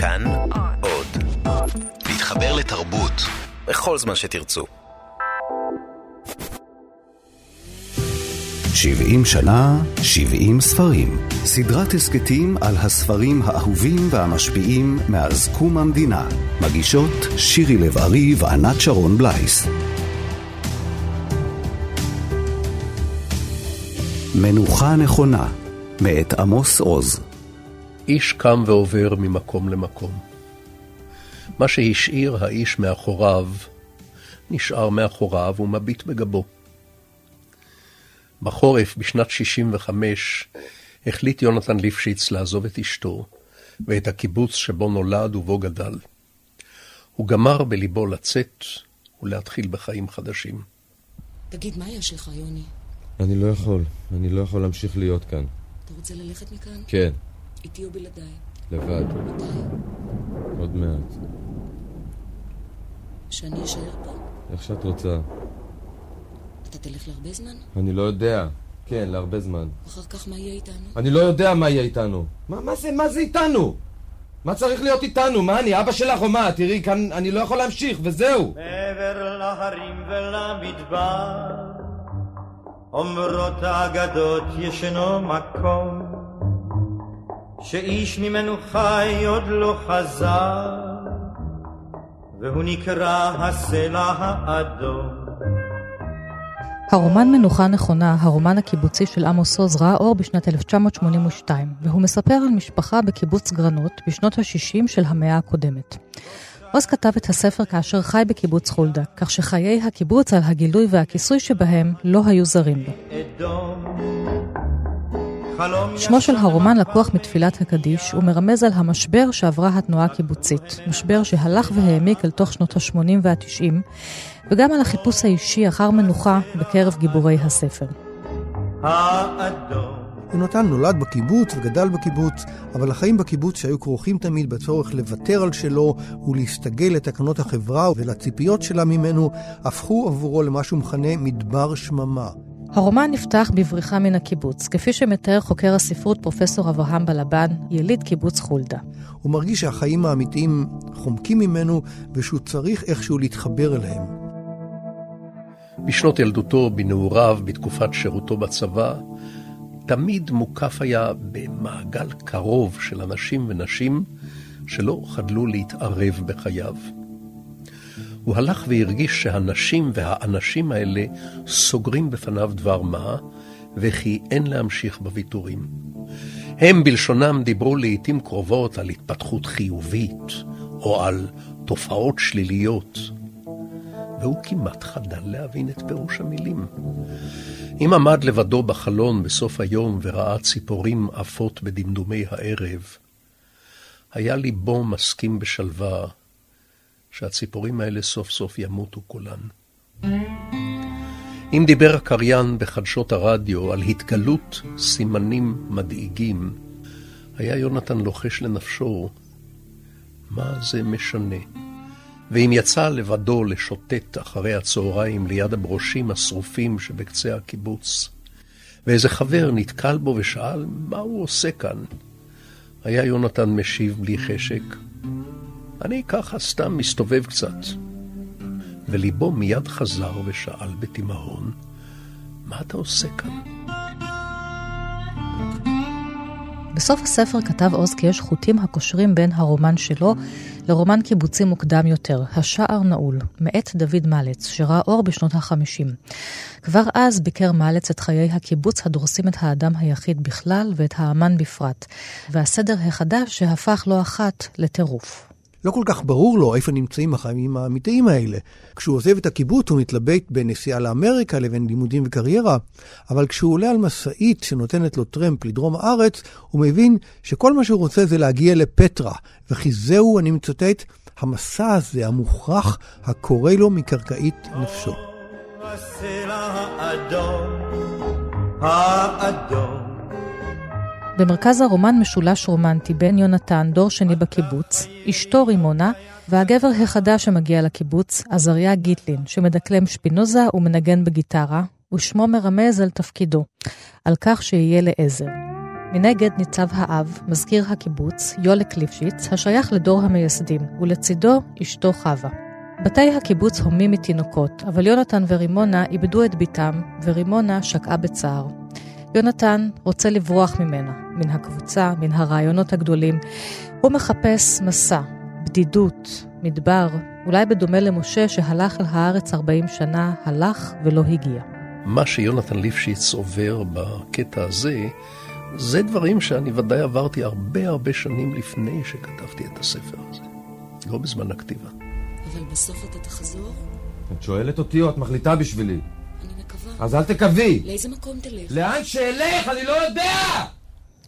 כאן עוד. להתחבר לתרבות בכל זמן שתרצו. 70 שנה, 70 ספרים. סדרת הסכתים על הספרים האהובים והמשפיעים מאז קום המדינה. מגישות שירי לב-ארי וענת שרון בלייס. מנוחה נכונה, מאת עמוס עוז. איש קם ועובר ממקום למקום. מה שהשאיר האיש מאחוריו, נשאר מאחוריו ומביט בגבו. בחורף, בשנת 65, החליט יונתן ליפשיץ לעזוב את אשתו ואת הקיבוץ שבו נולד ובו גדל. הוא גמר בליבו לצאת ולהתחיל בחיים חדשים. תגיד, מה יש לך, יוני? אני לא יכול. אני לא יכול להמשיך להיות כאן. אתה רוצה ללכת מכאן? כן, איתי או בלעדיי? לבד. מתי? עוד מעט. שאני אשאר פה? איך שאת רוצה. אתה תלך להרבה זמן? אני לא יודע. כן, להרבה זמן. אחר כך מה יהיה איתנו? אני לא יודע מה יהיה איתנו. מה, מה זה, מה זה איתנו? מה צריך להיות איתנו? מה, אני אבא שלך או מה? תראי, כאן אני לא יכול להמשיך, וזהו. מעבר להרים ולמדבר, אומרות האגדות ישנו מקום, שאיש ממנו חי עוד לא חזר, והוא נקרא הסלע האדום. הרומן מנוחה נכונה, הרומן הקיבוצי של עמוס עוז, ראה אור בשנת 1982, והוא מספר על משפחה בקיבוץ גרנות בשנות ה-60 של המאה הקודמת. עוז כתב את הספר כאשר חי בקיבוץ חולדה, כך שחיי הקיבוץ על הגילוי והכיסוי שבהם לא היו זרים לו. שמו של הרומן לקוח מתפילת הקדיש ומרמז על המשבר שעברה התנועה הקיבוצית, משבר שהלך והעמיק אל תוך שנות ה-80 וה-90, וגם על החיפוש האישי אחר מנוחה בקרב גיבורי הספר. יונתן נולד בקיבוץ וגדל בקיבוץ, אבל החיים בקיבוץ שהיו כרוכים תמיד בצורך לוותר על שלו ולהסתגל לתקנות החברה ולציפיות שלה ממנו, הפכו עבורו למה שהוא מכנה מדבר שממה. הרומן נפתח בבריחה מן הקיבוץ, כפי שמתאר חוקר הספרות פרופסור אברהם בלבן, יליד קיבוץ חולדה. הוא מרגיש שהחיים האמיתיים חומקים ממנו ושהוא צריך איכשהו להתחבר אליהם. בשנות ילדותו, בנעוריו, בתקופת שירותו בצבא, תמיד מוקף היה במעגל קרוב של אנשים ונשים שלא חדלו להתערב בחייו. הוא הלך והרגיש שהנשים והאנשים האלה סוגרים בפניו דבר מה, וכי אין להמשיך בוויתורים. הם בלשונם דיברו לעתים קרובות על התפתחות חיובית, או על תופעות שליליות, והוא כמעט חדל להבין את פירוש המילים. אם עמד לבדו בחלון בסוף היום וראה ציפורים עפות בדמדומי הערב, היה ליבו מסכים בשלווה שהציפורים האלה סוף סוף ימותו כולן. אם דיבר הקריין בחדשות הרדיו על התגלות סימנים מדאיגים, היה יונתן לוחש לנפשו, מה זה משנה? ואם יצא לבדו לשוטט אחרי הצהריים ליד הברושים השרופים שבקצה הקיבוץ, ואיזה חבר נתקל בו ושאל מה הוא עושה כאן, היה יונתן משיב בלי חשק, אני ככה סתם מסתובב קצת. וליבו מיד חזר ושאל בתימהון, מה אתה עושה כאן? בסוף הספר כתב עוז כי יש חוטים הקושרים בין הרומן שלו לרומן קיבוצי מוקדם יותר, השער נעול, מאת דוד מלץ, שראה אור בשנות ה-50. כבר אז ביקר מלץ את חיי הקיבוץ הדורסים את האדם היחיד בכלל ואת האמן בפרט, והסדר החדש שהפך לא אחת לטירוף. לא כל כך ברור לו איפה נמצאים החיים האמיתיים האלה. כשהוא עוזב את הקיבוץ הוא מתלבט בין נסיעה לאמריקה לבין לימודים וקריירה, אבל כשהוא עולה על משאית שנותנת לו טרמפ לדרום הארץ, הוא מבין שכל מה שהוא רוצה זה להגיע לפטרה, וכי זהו, אני מצטט, המסע הזה המוכרח הקורא לו מקרקעית נפשו. הסלע האדום, האדום. במרכז הרומן משולש רומנטי בין יונתן, דור שני בקיבוץ, אשתו רימונה, והגבר החדש שמגיע לקיבוץ, עזריה גיטלין, שמדקלם שפינוזה ומנגן בגיטרה, ושמו מרמז על תפקידו, על כך שיהיה לעזר. מנגד ניצב האב, מזכיר הקיבוץ, יולק ליפשיץ, השייך לדור המייסדים, ולצידו אשתו חווה. בתי הקיבוץ הומים מתינוקות, אבל יונתן ורימונה איבדו את בתם, ורימונה שקעה בצער. יונתן רוצה לברוח ממנה, מן הקבוצה, מן הרעיונות הגדולים. הוא מחפש מסע, בדידות, מדבר, אולי בדומה למשה שהלך אל הארץ 40 שנה, הלך ולא הגיע. מה שיונתן ליפשיץ עובר בקטע הזה, זה דברים שאני ודאי עברתי הרבה הרבה שנים לפני שכתבתי את הספר הזה. לא בזמן הכתיבה. אבל בסוף אתה תחזור? את שואלת אותי או את מחליטה בשבילי? אני מקווה. אז אל תקווי! לאיזה מקום תלך? לאן שאלך? אני לא יודע!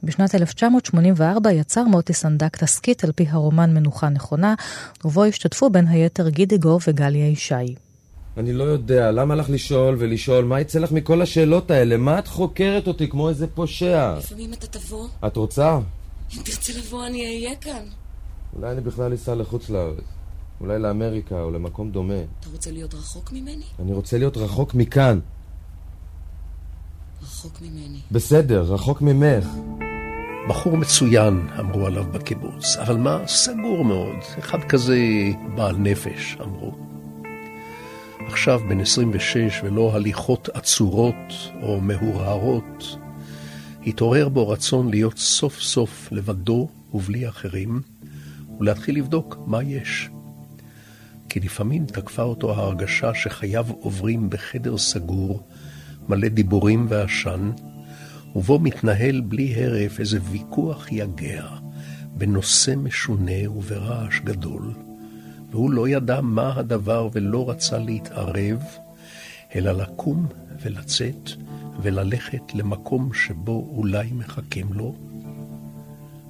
בשנת 1984 יצר מוטי סנדק תסכית על פי הרומן מנוחה נכונה, ובו השתתפו בין היתר גידי גוב וגליה ישי. אני לא יודע, למה לך לשאול ולשאול? מה יצא לך מכל השאלות האלה? מה את חוקרת אותי כמו איזה פושע? לפעמים אתה תבוא, את רוצה? אם תרצה לבוא אני אהיה כאן. אולי אני בכלל אסע לחוץ לארץ. אולי לאמריקה או למקום דומה. אתה רוצה להיות רחוק ממני? אני רוצה להיות רחוק מכאן. רחוק ממני. בסדר, רחוק ממך. בחור מצוין, אמרו עליו בקיבוץ, אבל מה, סגור מאוד, אחד כזה בעל נפש, אמרו. עכשיו בן 26 ולא הליכות עצורות או מהורהרות, התעורר בו רצון להיות סוף סוף לבדו ובלי אחרים, ולהתחיל לבדוק מה יש. כי לפעמים תקפה אותו ההרגשה שחייו עוברים בחדר סגור, מלא דיבורים ועשן, ובו מתנהל בלי הרף איזה ויכוח יגע בנושא משונה וברעש גדול, והוא לא ידע מה הדבר ולא רצה להתערב, אלא לקום ולצאת וללכת למקום שבו אולי מחכים לו,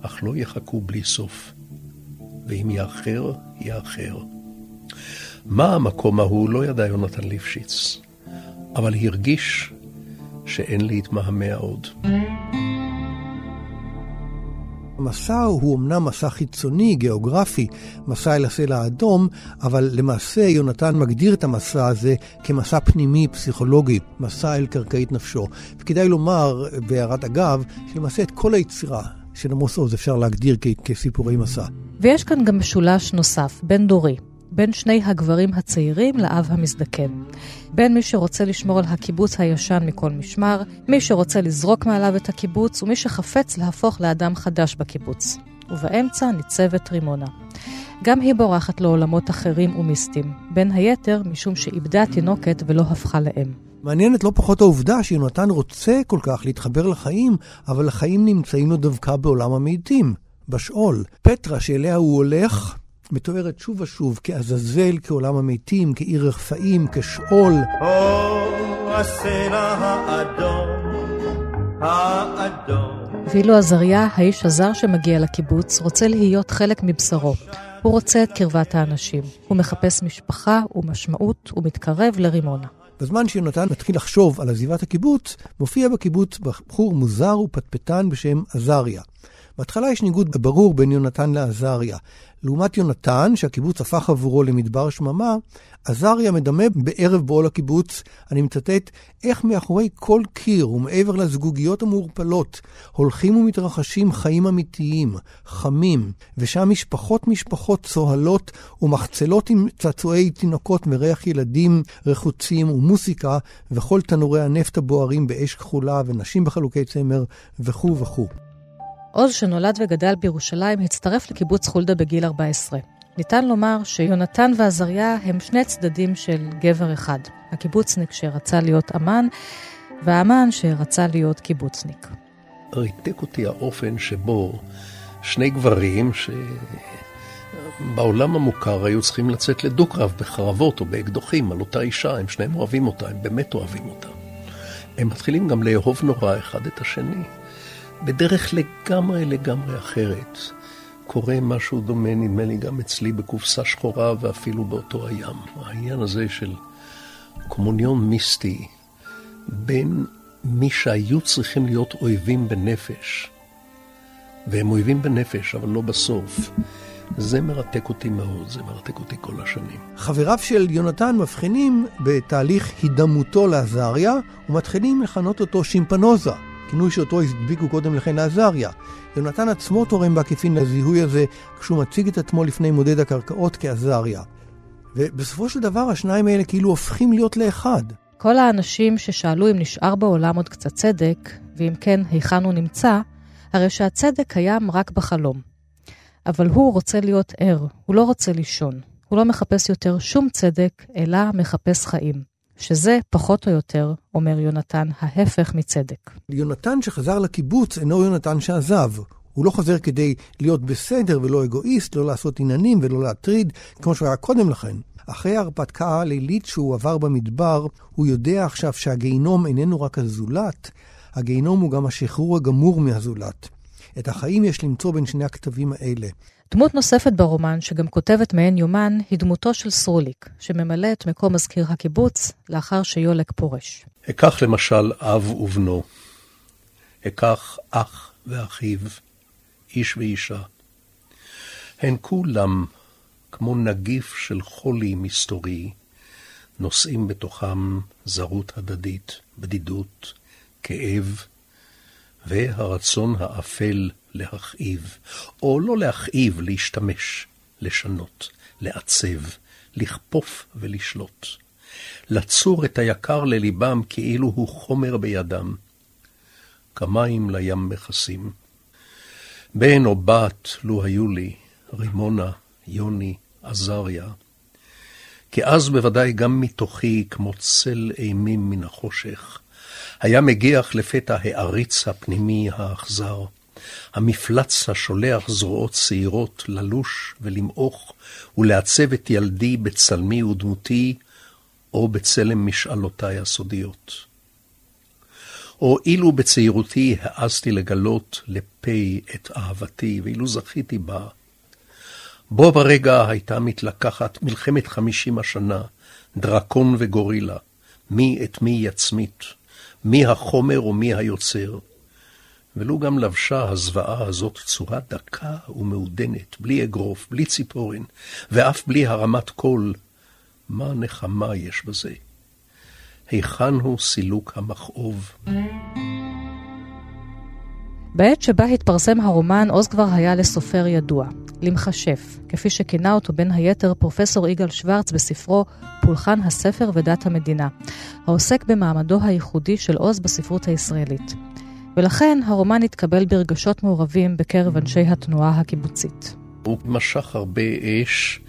אך לא יחכו בלי סוף, ואם יאחר, יאחר. מה המקום ההוא לא ידע יונתן ליפשיץ, אבל הרגיש שאין להתמהמה עוד. המסע הוא אמנם מסע חיצוני, גיאוגרפי, מסע אל הסלע האדום, אבל למעשה יונתן מגדיר את המסע הזה כמסע פנימי, פסיכולוגי, מסע אל קרקעית נפשו. וכדאי לומר, בהערת אגב, שלמעשה את כל היצירה של עמוס עוז אפשר להגדיר כ- כסיפורי מסע. ויש כאן גם משולש נוסף, בין-דורי, בין שני הגברים הצעירים לאב המזדקן. בין מי שרוצה לשמור על הקיבוץ הישן מכל משמר, מי שרוצה לזרוק מעליו את הקיבוץ, ומי שחפץ להפוך לאדם חדש בקיבוץ. ובאמצע ניצבת רימונה. גם היא בורחת לעולמות אחרים ומיסטיים, בין היתר משום שאיבדה תינוקת ולא הפכה לאם. מעניינת לא פחות העובדה שיונתן רוצה כל כך להתחבר לחיים, אבל החיים נמצאים לו דווקא בעולם המתים, בשאול. פטרה שאליה הוא הולך, מתוארת שוב ושוב כעזאזל, כעולם המתים, כעיר רפאים, כשאול. או הסלע האדום, האדום. ואילו עזריה, האיש הזר שמגיע לקיבוץ, רוצה להיות חלק מבשרו. הוא רוצה את קרבת האנשים. הוא מחפש משפחה ומשמעות ומתקרב לרימונה. בזמן שיונתן מתחיל לחשוב על עזיבת הקיבוץ, מופיע בקיבוץ בחור מוזר ופטפטן בשם עזריה. בהתחלה יש ניגוד ברור בין יונתן לעזריה. לעומת יונתן, שהקיבוץ הפך עבורו למדבר שממה, עזריה מדמה בערב בואו לקיבוץ, אני מצטט, איך מאחורי כל קיר ומעבר לזגוגיות המעורפלות הולכים ומתרחשים חיים אמיתיים, חמים, ושם משפחות משפחות צוהלות ומחצלות עם צעצועי תינוקות וריח ילדים רחוצים ומוסיקה, וכל תנורי הנפט הבוערים באש כחולה ונשים בחלוקי צמר וכו' וכו'. עוז, שנולד וגדל בירושלים, הצטרף לקיבוץ חולדה בגיל 14. ניתן לומר שיונתן ועזריה הם שני צדדים של גבר אחד. הקיבוצניק שרצה להיות אמן, והאמן שרצה להיות קיבוצניק. ריתק אותי האופן שבו שני גברים שבעולם המוכר היו צריכים לצאת לדו-קרב בחרבות או באקדוחים על אותה אישה, הם שניהם אוהבים אותה, הם באמת אוהבים אותה. הם מתחילים גם לאהוב נורא אחד את השני. בדרך לגמרי לגמרי אחרת. קורה משהו דומה, נדמה לי, גם אצלי בקופסה שחורה ואפילו באותו הים. העניין הזה של קומוניון מיסטי בין מי שהיו צריכים להיות אויבים בנפש, והם אויבים בנפש, אבל לא בסוף. זה מרתק אותי מאוד, זה מרתק אותי כל השנים. חבריו של יונתן מבחינים בתהליך הידמותו לעזריה, ומתחילים לכנות אותו שימפנוזה. כינוי שאותו הדביקו קודם לכן לעזריה. יונתן עצמו תורם בעקיפין לזיהוי הזה כשהוא מציג את עצמו לפני מודד הקרקעות כעזריה. ובסופו של דבר השניים האלה כאילו הופכים להיות לאחד. כל האנשים ששאלו אם נשאר בעולם עוד קצת צדק, ואם כן, היכן הוא נמצא, הרי שהצדק קיים רק בחלום. אבל הוא רוצה להיות ער, הוא לא רוצה לישון. הוא לא מחפש יותר שום צדק, אלא מחפש חיים. שזה, פחות או יותר, אומר יונתן, ההפך מצדק. יונתן שחזר לקיבוץ אינו יונתן שעזב. הוא לא חוזר כדי להיות בסדר ולא אגואיסט, לא לעשות עניינים ולא להטריד, כמו שהוא היה קודם לכן. אחרי ההרפתקה הלילית שהוא עבר במדבר, הוא יודע עכשיו שהגיהינום איננו רק הזולת, הגיהינום הוא גם השחרור הגמור מהזולת. את החיים יש למצוא בין שני הכתבים האלה. דמות נוספת ברומן, שגם כותבת מעין יומן, היא דמותו של סרוליק, שממלא את מקום מזכיר הקיבוץ לאחר שיולק פורש. אקח למשל אב ובנו, אקח אח ואחיו, איש ואישה. הן כולם, כמו נגיף של חולי מסתורי, נושאים בתוכם זרות הדדית, בדידות, כאב, והרצון האפל להכאיב, או לא להכאיב, להשתמש, לשנות, לעצב, לכפוף ולשלוט. לצור את היקר לליבם כאילו הוא חומר בידם. כמים לים מכסים. בן או בת, לו היו לי, רימונה, יוני, עזריה. כי אז בוודאי גם מתוכי, כמו צל אימים מן החושך, היה מגיח לפתע העריץ הפנימי האכזר. המפלץ השולח זרועות שעירות ללוש ולמעוך ולעצב את ילדי בצלמי ודמותי, או בצלם משאלותיי הסודיות. או אילו בצעירותי העזתי לגלות לפי את אהבתי, ואילו זכיתי בה, בו ברגע הייתה מתלקחת מלחמת חמישים השנה, דרקון וגורילה, מי את מי יצמית, מי החומר ומי היוצר. ולו גם לבשה הזוועה הזאת צורה דקה ומעודנת, בלי אגרוף, בלי ציפורן, ואף בלי הרמת קול, מה נחמה יש בזה? היכן הוא סילוק המכאוב? בעת שבה התפרסם הרומן, עוז כבר היה לסופר ידוע, למכשף, כפי שכינה אותו בין היתר פרופסור יגאל שוורץ בספרו פולחן הספר ודת המדינה, העוסק במעמדו הייחודי של עוז בספרות הישראלית. ולכן הרומן התקבל ברגשות מעורבים בקרב אנשי התנועה הקיבוצית. הוא משך הרבה אש,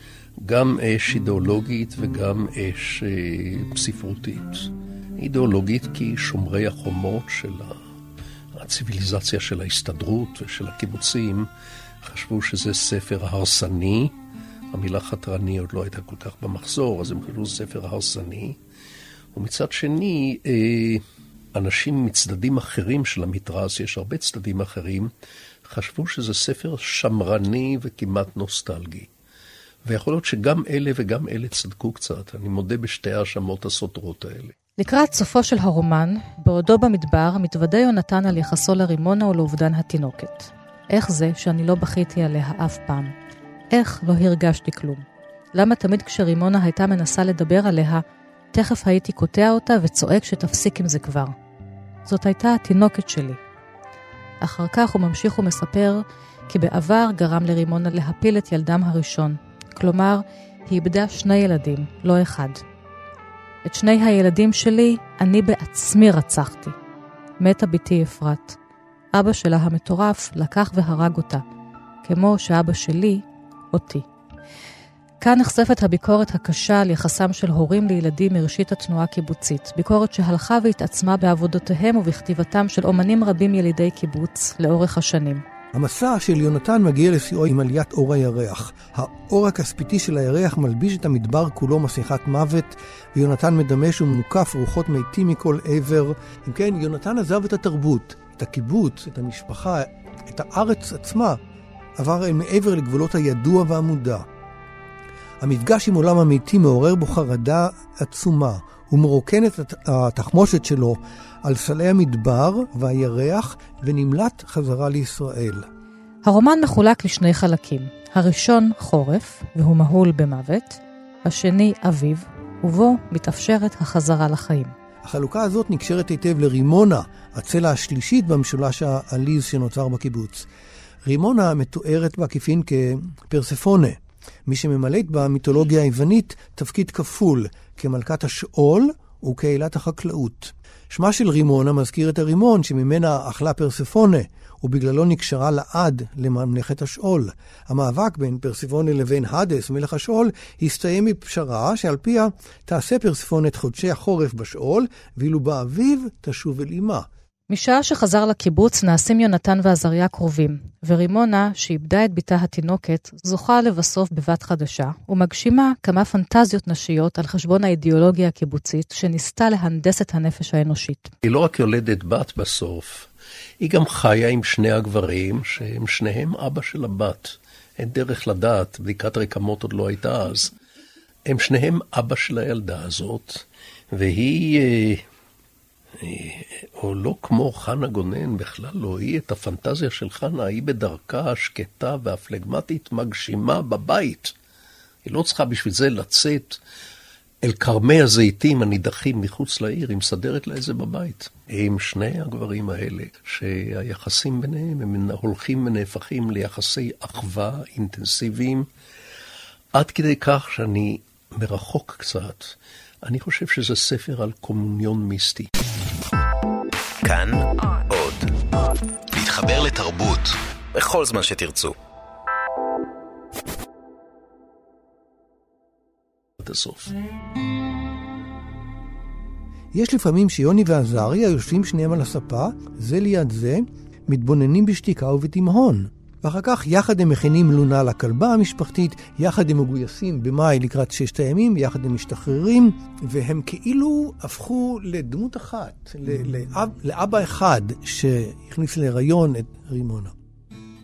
גם אש אידיאולוגית וגם אש אה, ספרותית. אידיאולוגית כי שומרי החומות של הציוויליזציה של ההסתדרות ושל הקיבוצים חשבו שזה ספר הרסני. המילה חתרני עוד לא הייתה כל כך במחזור, אז הם חשבו ספר הרסני. ומצד שני, אה, אנשים מצדדים אחרים של המתרס, יש הרבה צדדים אחרים, חשבו שזה ספר שמרני וכמעט נוסטלגי. ויכול להיות שגם אלה וגם אלה צדקו קצת, אני מודה בשתי ההאשמות הסותרות האלה. לקראת סופו של הרומן, בעודו במדבר, מתוודה יונתן על יחסו לרימונה ולאובדן התינוקת. איך זה שאני לא בכיתי עליה אף פעם? איך לא הרגשתי כלום? למה תמיד כשרימונה הייתה מנסה לדבר עליה, תכף הייתי קוטע אותה וצועק שתפסיק עם זה כבר. זאת הייתה התינוקת שלי. אחר כך הוא ממשיך ומספר כי בעבר גרם לרימונה להפיל את ילדם הראשון. כלומר, היא איבדה שני ילדים, לא אחד. את שני הילדים שלי אני בעצמי רצחתי. מתה בתי אפרת. אבא שלה המטורף לקח והרג אותה, כמו שאבא שלי, אותי. כאן נחשפת הביקורת הקשה על יחסם של הורים לילדים מראשית התנועה הקיבוצית, ביקורת שהלכה והתעצמה בעבודותיהם ובכתיבתם של אומנים רבים ילידי קיבוץ לאורך השנים. המסע של יונתן מגיע לשיאו עם עליית אור הירח. האור הכספיתי של הירח מלביש את המדבר כולו מסכת מוות, ויונתן מדמש ומוקף רוחות מתים מכל עבר. אם כן, יונתן עזב את התרבות, את הקיבוץ, את המשפחה, את הארץ עצמה, עבר מעבר לגבולות הידוע והמודע. המפגש עם עולם המתים מעורר בו חרדה עצומה. הוא מרוקן את התחמושת שלו על סלי המדבר והירח ונמלט חזרה לישראל. הרומן מחולק לשני חלקים. הראשון חורף, והוא מהול במוות. השני אביב, ובו מתאפשרת החזרה לחיים. החלוקה הזאת נקשרת היטב לרימונה, הצלע השלישית במשולש העליז שנוצר בקיבוץ. רימונה מתוארת בעקיפין כפרספונה, מי שממלאת במיתולוגיה היוונית תפקיד כפול, כמלכת השאול וכעילת החקלאות. שמה של רימונה מזכיר את הרימון שממנה אכלה פרספונה, ובגללו נקשרה לעד לממלכת השאול. המאבק בין פרספונה לבין האדס, מלך השאול, הסתיים בפשרה שעל פיה תעשה פרספונה את חודשי החורף בשאול, ואילו באביב תשוב אל אמה. משעה שחזר לקיבוץ נעשים יונתן ועזריה קרובים, ורימונה, שאיבדה את בתה התינוקת, זוכה לבסוף בבת חדשה, ומגשימה כמה פנטזיות נשיות על חשבון האידיאולוגיה הקיבוצית, שניסתה להנדס את הנפש האנושית. היא לא רק יולדת בת בסוף, היא גם חיה עם שני הגברים, שהם שניהם אבא של הבת. אין דרך לדעת, בדיקת רקמות עוד לא הייתה אז. הם שניהם אבא של הילדה הזאת, והיא... אה, או לא כמו חנה גונן, בכלל לא, היא את הפנטזיה של חנה, היא בדרכה השקטה והפלגמטית מגשימה בבית. היא לא צריכה בשביל זה לצאת אל כרמי הזיתים הנידחים מחוץ לעיר, היא מסדרת לה את זה בבית. עם שני הגברים האלה, שהיחסים ביניהם הם הולכים ונהפכים ליחסי אחווה אינטנסיביים, עד כדי כך שאני מרחוק קצת. אני חושב שזה ספר על קומוניון מיסטי. כאן עוד. להתחבר לתרבות בכל זמן שתרצו. יש לפעמים שיוני ועזריה יושבים שניהם על הספה, זה ליד זה, מתבוננים בשתיקה ובתימהון. ואחר כך יחד הם מכינים לונה לכלבה המשפחתית, יחד הם מגויסים במאי לקראת ששת הימים, יחד הם משתחררים, והם כאילו הפכו לדמות אחת, לאב, לאבא אחד שהכניס להיריון את רימונה.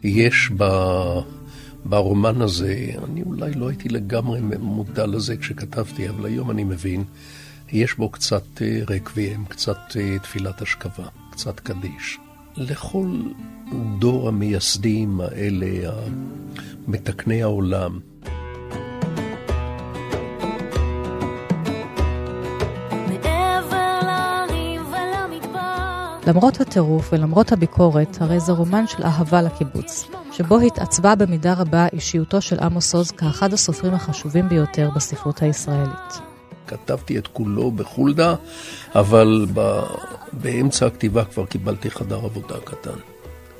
יש ב... ברומן הזה, אני אולי לא הייתי לגמרי מודע לזה כשכתבתי, אבל היום אני מבין, יש בו קצת אה, רקוויאם, קצת אה, תפילת השכבה, קצת קדיש. לכל דור המייסדים האלה, מתקני העולם. למרות הטירוף ולמרות הביקורת, הרי זה רומן של אהבה לקיבוץ, שבו התעצבה במידה רבה אישיותו של עמוס עוז כאחד הסופרים החשובים ביותר בספרות הישראלית. כתבתי את כולו בחולדה, אבל ב... באמצע הכתיבה כבר קיבלתי חדר עבודה קטן.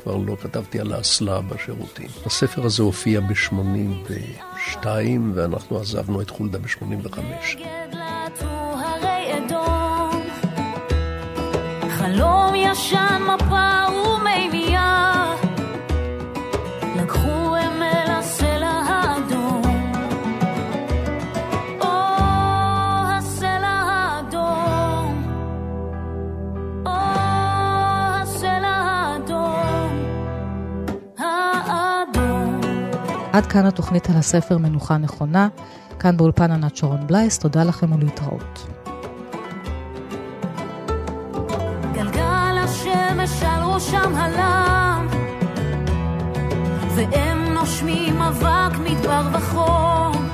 כבר לא כתבתי על האסלה בשירותים. הספר הזה הופיע ב-82, ואנחנו עזבנו את חולדה ב-85. חלום ישן מפה עד כאן התוכנית על הספר מנוחה נכונה. כאן באולפן ענת שרון בלייס, תודה לכם ולהתראות. גלגל השמש על ראשם הלם, והם נושמים אבק מדבר וחום,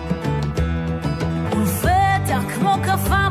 ולפתע כמו כפה